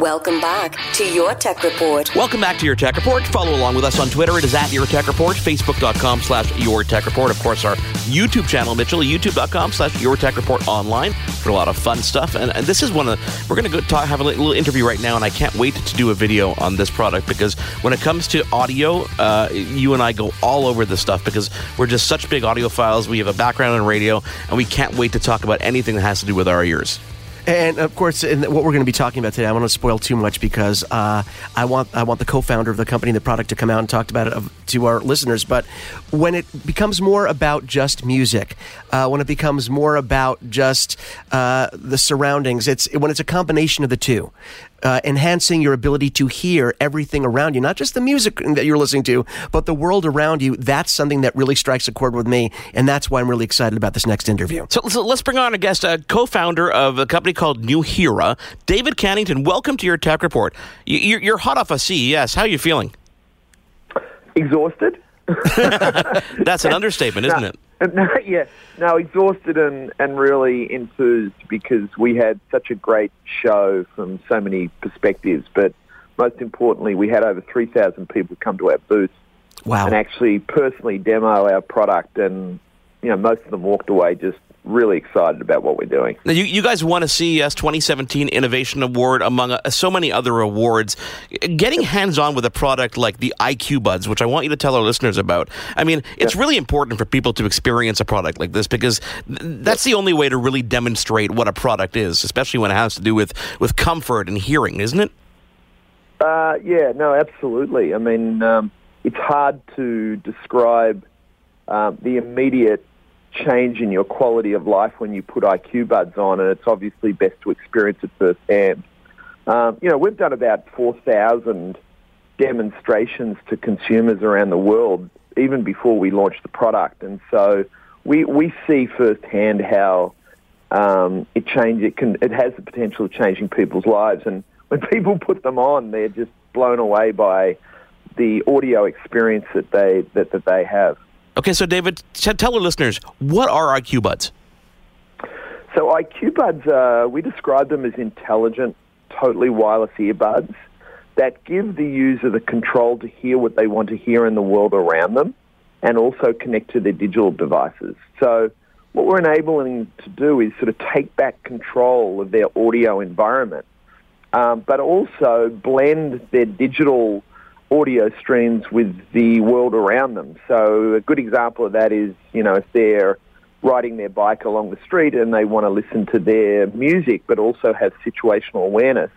Welcome back to Your Tech Report. Welcome back to Your Tech Report. Follow along with us on Twitter. It is at Your Tech Report, Facebook.com slash Your Tech Report. Of course, our YouTube channel, Mitchell, YouTube.com slash Your Tech Report online for a lot of fun stuff. And, and this is one of the, we're going to go talk, have a little interview right now, and I can't wait to do a video on this product because when it comes to audio, uh, you and I go all over this stuff because we're just such big audiophiles. We have a background in radio, and we can't wait to talk about anything that has to do with our ears. And of course, and what we're going to be talking about today, I want to spoil too much because uh, I want I want the co-founder of the company the product to come out and talk about it to our listeners. But when it becomes more about just music, uh, when it becomes more about just uh, the surroundings, it's when it's a combination of the two uh, enhancing your ability to hear everything around you, not just the music that you're listening to, but the world around you. That's something that really strikes a chord with me, and that's why I'm really excited about this next interview. So, so let's bring on a guest, a co-founder of a company called Nuheara, David Cannington. Welcome to your Tech Report. You're, you're hot off a CES. How are you feeling? Exhausted. That's an understatement, isn't it? No, yeah, no, exhausted and, and really enthused because we had such a great show from so many perspectives. But most importantly, we had over 3,000 people come to our booth wow. and actually personally demo our product. And, you know, most of them walked away just really excited about what we're doing. Now, you, you guys won a CES 2017 Innovation Award among uh, so many other awards. Getting hands on with a product like the IQ Buds, which I want you to tell our listeners about. I mean, it's yeah. really important for people to experience a product like this because that's the only way to really demonstrate what a product is, especially when it has to do with, with comfort and hearing, isn't it? Uh, yeah, no, absolutely. I mean, um, it's hard to describe um, the immediate change in your quality of life when you put IQ buds on, and it's obviously best to experience it firsthand. Um, you know, we've done about 4,000 demonstrations to consumers around the world, even before we launched the product, and so we we see firsthand how um, it change it can it has the potential of changing people's lives, and when people put them on, they're just blown away by the audio experience that they that, that they have. Okay, so David, tell our listeners what are IQ Buds. So IQ Buds, uh, we describe them as intelligent, totally wireless earbuds that give the user the control to hear what they want to hear in the world around them, and also connect to their digital devices. So what we're enabling to do is sort of take back control of their audio environment, um, but also blend their digital audio streams with the world around them. So a good example of that is, you know, if they're riding their bike along the street and they want to listen to their music but also have situational awareness,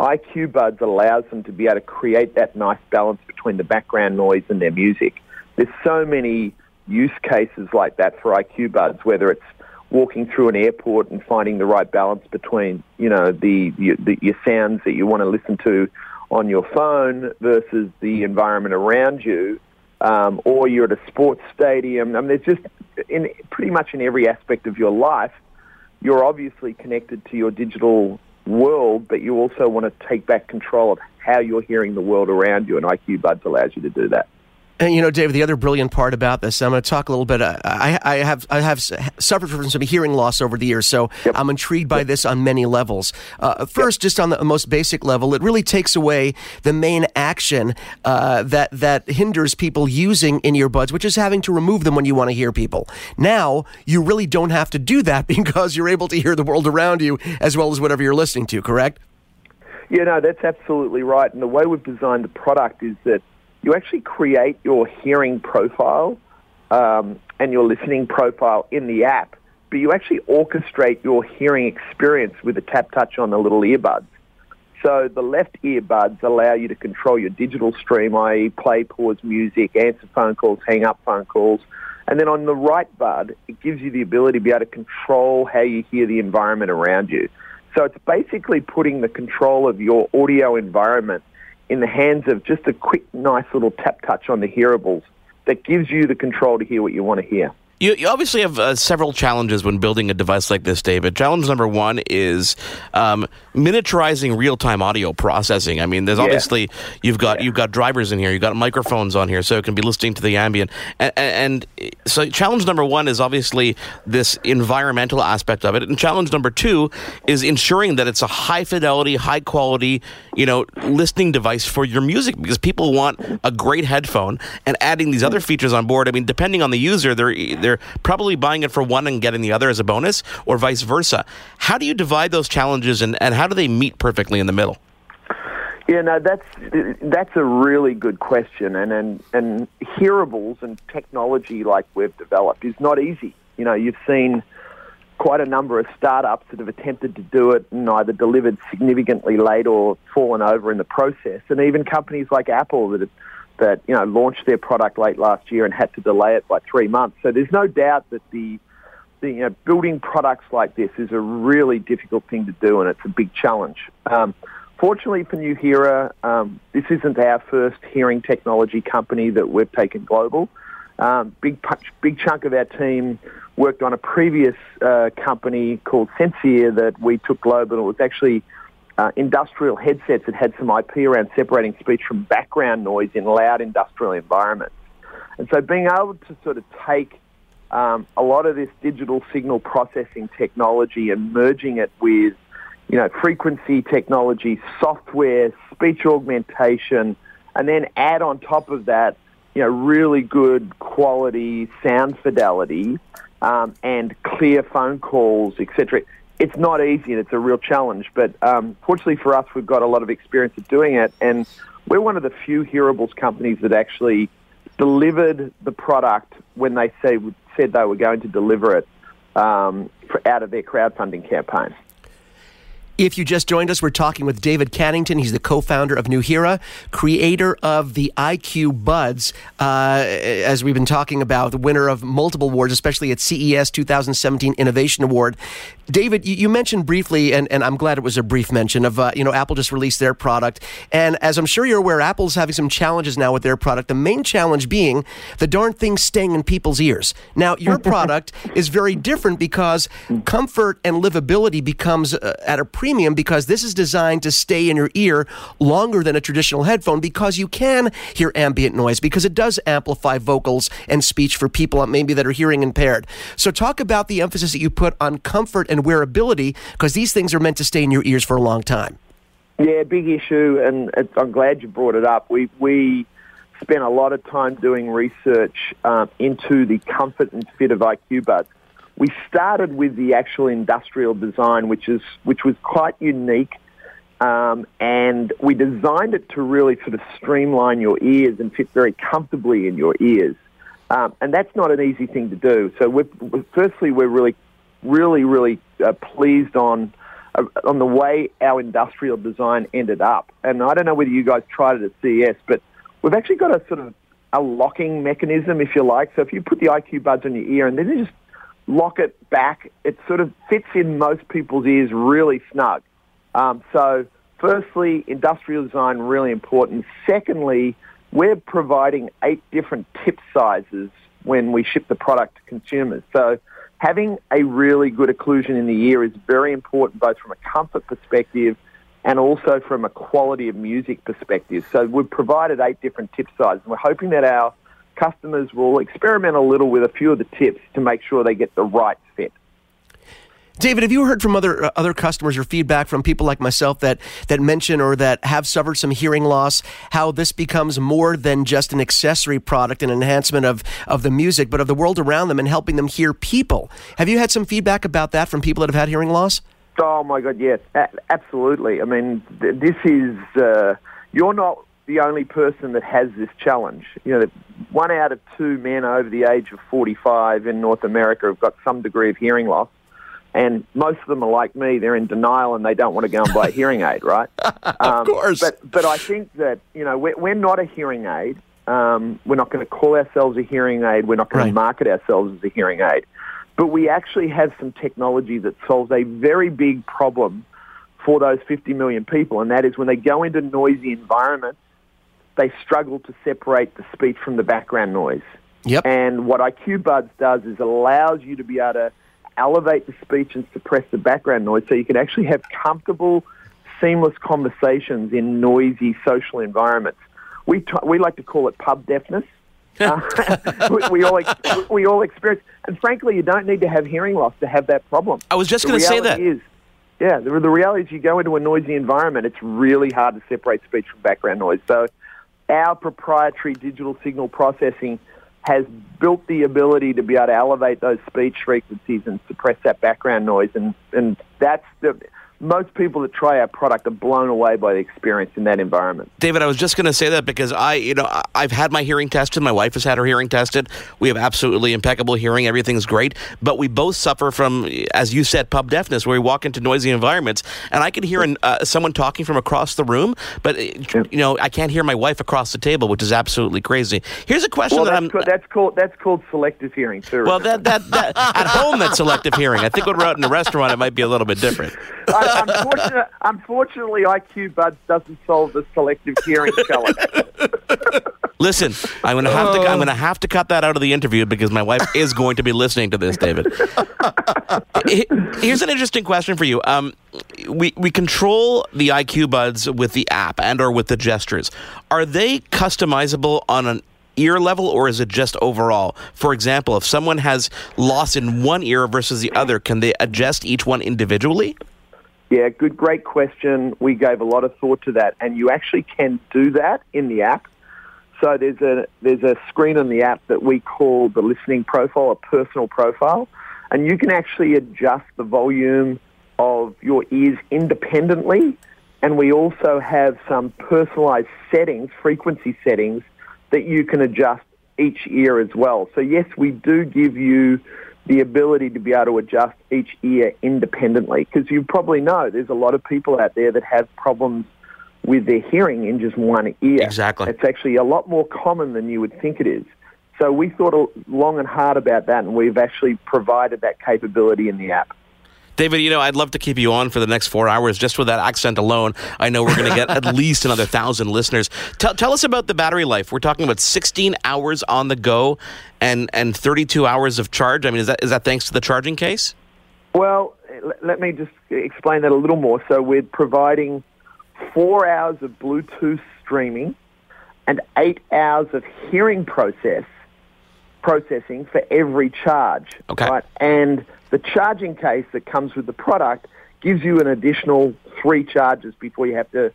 IQ Buds allows them to be able to create that nice balance between the background noise and their music. There's so many use cases like that for IQ Buds, whether it's walking through an airport and finding the right balance between, you know, the, the your sounds that you want to listen to on your phone versus the environment around you, um, or you're at a sports stadium. I mean, there's just in pretty much in every aspect of your life, you're obviously connected to your digital world, but you also want to take back control of how you're hearing the world around you, and IQ Buds allows you to do that. And you know, David, the other brilliant part about this, I'm going to talk a little bit. Uh, I, I, have I have suffered from some hearing loss over the years, so yep. I'm intrigued by yep. this on many levels. Uh, first, yep. just on the most basic level, it really takes away the main action uh, that that hinders people using in earbuds, which is having to remove them when you want to hear people. Now, you really don't have to do that because you're able to hear the world around you as well as whatever you're listening to. Correct? Yeah, no, that's absolutely right. And the way we've designed the product is that you actually create your hearing profile um, and your listening profile in the app, but you actually orchestrate your hearing experience with a tap touch on the little earbuds. So the left earbuds allow you to control your digital stream, i.e. play, pause music, answer phone calls, hang up phone calls. And then on the right bud, it gives you the ability to be able to control how you hear the environment around you. So it's basically putting the control of your audio environment in the hands of just a quick, nice little tap touch on the hearables that gives you the control to hear what you want to hear. You, you obviously have uh, several challenges when building a device like this, David. Challenge number one is um, miniaturizing real-time audio processing. I mean, there's Yeah. obviously you've got Yeah. you've got drivers in here, you've got microphones on here, so it can be listening to the ambient. And, and, and so, challenge number one is obviously this environmental aspect of it, and challenge number two is ensuring that it's a high fidelity, high quality, you know, listening device for your music because people want a great headphone. And adding these other features on board, I mean, depending on the user, they're they're probably buying it for one and getting the other as a bonus, or vice versa. How do you divide those challenges, and, and how do they meet perfectly in the middle? Yeah, no, that's that's a really good question, and and and hearables and technology like we've developed is not easy. You know, you've seen quite a number of startups that have attempted to do it and either delivered significantly late or fallen over in the process, and even companies like Apple that that you know launched their product late last year and had to delay it by three months. So there's no doubt that the, you know, building products like this is a really difficult thing to do, and it's a big challenge. Um, fortunately for Nuheara, um, this isn't our first hearing technology company that we've taken global. Um, big big chunk of our team worked on a previous uh, company called Sensear that we took global. It was actually uh, industrial headsets that had some IP around separating speech from background noise in loud industrial environments. And so being able to sort of take um, a lot of this digital signal processing technology and merging it with, you know, frequency technology, software, speech augmentation, and then add on top of that, you know, really good quality sound fidelity um, and clear phone calls, etc. It's not easy and it's a real challenge, but um, fortunately for us, we've got a lot of experience at doing it, and we're one of the few hearables companies that actually delivered the product when they say, said they were going to deliver it um, for, out of their crowdfunding campaign. If you just joined us, we're talking with David Cannington. He's the co-founder of Nuheara, creator of the IQ Buds. Uh, as we've been talking about, the winner of multiple awards, especially at CES 2017 Innovation Award. David, you, mentioned briefly, and, and I'm glad it was a brief mention of, uh, you know, Apple just released their product. And as I'm sure you're aware, Apple's having some challenges now with their product. The main challenge being the darn thing staying in people's ears. Now, your product is very different because comfort and livability becomes uh, at a premium because this is designed to stay in your ear longer than a traditional headphone because you can hear ambient noise because it does amplify vocals and speech for people maybe that are hearing impaired. So talk about the emphasis that you put on comfort and wearability because these things are meant to stay in your ears for a long time. Yeah, big issue, and I'm glad you brought it up. We we spent a lot of time doing research um, into the comfort and fit of IQ Buds. We started with the actual industrial design, which is which was quite unique, um, and we designed it to really sort of streamline your ears and fit very comfortably in your ears. Um, and that's not an easy thing to do. So, we're, firstly, we're really, really, really uh, pleased on uh, on the way our industrial design ended up. And I don't know whether you guys tried it at CES, but we've actually got a sort of a locking mechanism, if you like. So if you put the IQ buds on your ear and then you just lock it back, it sort of fits in most people's ears really snug. Um, so firstly, industrial design really important. Secondly, we're providing eight different tip sizes when we ship the product to consumers. So having a really good occlusion in the ear is very important, both from a comfort perspective and also from a quality of music perspective. So we've provided eight different tip sizes. And we're hoping that our customers will experiment a little with a few of the tips to make sure they get the right fit. David, have you heard from other uh, other customers or feedback from people like myself that that mention or that have suffered some hearing loss? How this becomes more than just an accessory product, an enhancement of of the music, but of the world around them and helping them hear people. Have you had some feedback about that from people that have had hearing loss? Oh my God, yes, a- absolutely. I mean, th- this is uh, you're not the only person that has this challenge. You know, one out of two men over the age of 45 in North America have got some degree of hearing loss. And most of them are like me; they're in denial and they don't want to go and buy a hearing aid, right? Um, of course. But but I think that you know we're, we're not a hearing aid. Um, we're not going to call ourselves a hearing aid. We're not going Right. to market ourselves as a hearing aid. But we actually have some technology that solves a very big problem for those 50 million people, and that is when they go into noisy environments, they struggle to separate the speech from the background noise. Yep. And what IQ Buds does is allows you to be able to elevate the speech and suppress the background noise so you can actually have comfortable seamless conversations in noisy social environments. We, t- we like to call it pub deafness. Uh, we, we, all ex- we all experience, and frankly, you don't need to have hearing loss to have that problem. I was just going to say that. yeah, the, the reality is you go into a noisy environment, it's really hard to separate speech from background noise. So our proprietary digital signal processing has built the ability to be able to elevate those speech frequencies and suppress that background noise. And, and that's the, most people that try our product are blown away by the experience in that environment. David, I was just going to say that because I, you know, I've had my hearing tested. My wife has had her hearing tested. We have absolutely impeccable hearing. Everything's great. But we both suffer from, as you said, pub deafness, where we walk into noisy environments, and I can hear an, uh, someone talking from across the room, but uh, you know, I can't hear my wife across the table, which is absolutely crazy. Here's a question Well, that that's, I'm. that's, called, that's called selective hearing, too. well, that, that, that at home, that's selective hearing. I think when we're out in a restaurant, it might be a little bit different. I- unfortunately, unfortunately, IQ Buds doesn't solve the selective hearing challenge. Listen, I'm going to have to. I'm going to have to cut that out of the interview because my wife is going to be listening to this, David. Here's an interesting question for you. Um, we we control the IQ buds with the app and or with the gestures. Are they customizable on an ear level or is it just overall? For example, if someone has loss in one ear versus the other, can they adjust each one individually? Yeah, good, great question. We gave a lot of thought to that, and you actually can do that in the app. So there's a there's a screen in the app that we call the listening profile, a personal profile, and you can actually adjust the volume of your ears independently. And we also have some personalized settings, frequency settings, that you can adjust each ear as well. So yes, we do give you the ability to be able to adjust each ear independently because you probably know there's a lot of people out there that have problems with their hearing in just one ear. Exactly. It's actually a lot more common than you would think it is. So we thought long and hard about that, and we've actually provided that capability in the app. David, you know, I'd love to keep you on for the next four hours just with that accent alone. I know we're going to get at least another thousand listeners. Tell, tell us about the battery life. We're talking about 16 hours on the go and, and 32 hours of charge. I mean, is that is that thanks to the charging case? Well, let me just explain that a little more. So we're providing four hours of Bluetooth streaming and eight hours of hearing process processing for every charge. Okay. Right? And the charging case that comes with the product gives you an additional three charges before you have to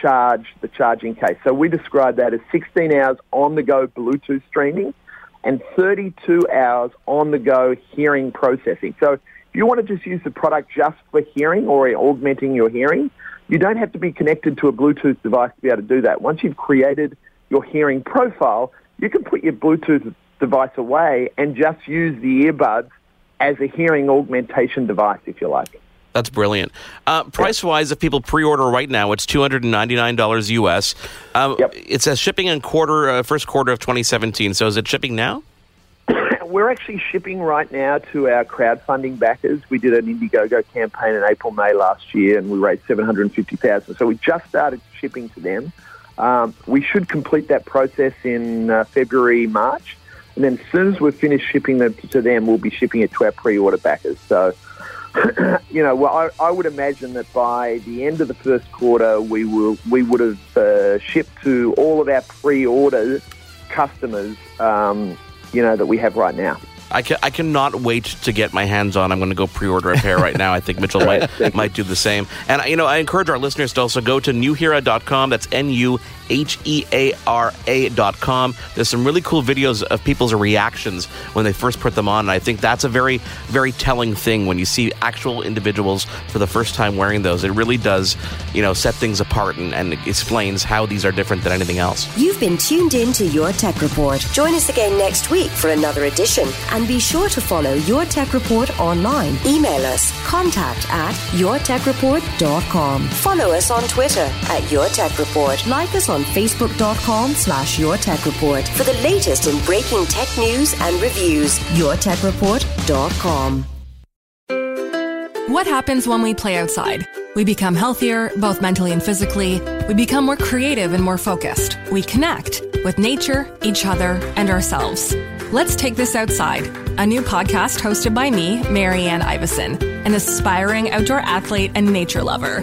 charge the charging case. So we describe that as 16 hours on the go Bluetooth streaming and 32 hours on the go hearing processing. So if you want to just use the product just for hearing or augmenting your hearing, you don't have to be connected to a Bluetooth device to be able to do that. Once you've created your hearing profile, you can put your Bluetooth device away and just use the earbuds as a hearing augmentation device, if you like. That's brilliant. Uh, price wise, if people pre order right now, it's $299 US. Um, Yep. It says shipping in quarter, uh, first quarter of 2017. So is it shipping now? We're actually shipping right now to our crowdfunding backers. We did an Indiegogo campaign in April, May last year, and we raised seven hundred and fifty thousand. So we just started shipping to them. Um, we should complete that process in uh, February, March, and then as soon as we've finished shipping them to them, we'll be shipping it to our pre-order backers. So, you know, well, I, I would imagine that by the end of the first quarter, we will we would have uh, shipped to all of our pre-order customers. Um, you know that we have right now. I, ca- I cannot wait to get my hands on. I'm going to go pre-order a pair right now. I think Mitchell might might do the same. And you know, I encourage our listeners to also go to nuheara.com. That's N U H E A R A.com. There's some really cool videos of people's reactions when they first put them on. And I think that's a very very telling thing when you see actual individuals for the first time wearing those. It really does, you know, set things apart and, and explains how these are different than anything else. You've been tuned in to Your Tech Report. Join us again next week for another edition. And be sure to follow Your Tech Report online. Email us contact at yourtechreport.com. Follow us on Twitter at Your Tech Report. Like us on facebook.com slash Your Tech Report for the latest in breaking tech news and reviews. yourtechreport.com. What happens when we play outside? We become healthier, both mentally and physically. We become more creative and more focused. We connect with nature, each other, and ourselves. Let's Take This Outside, a new podcast hosted by me, Marianne Iveson, an aspiring outdoor athlete and nature lover.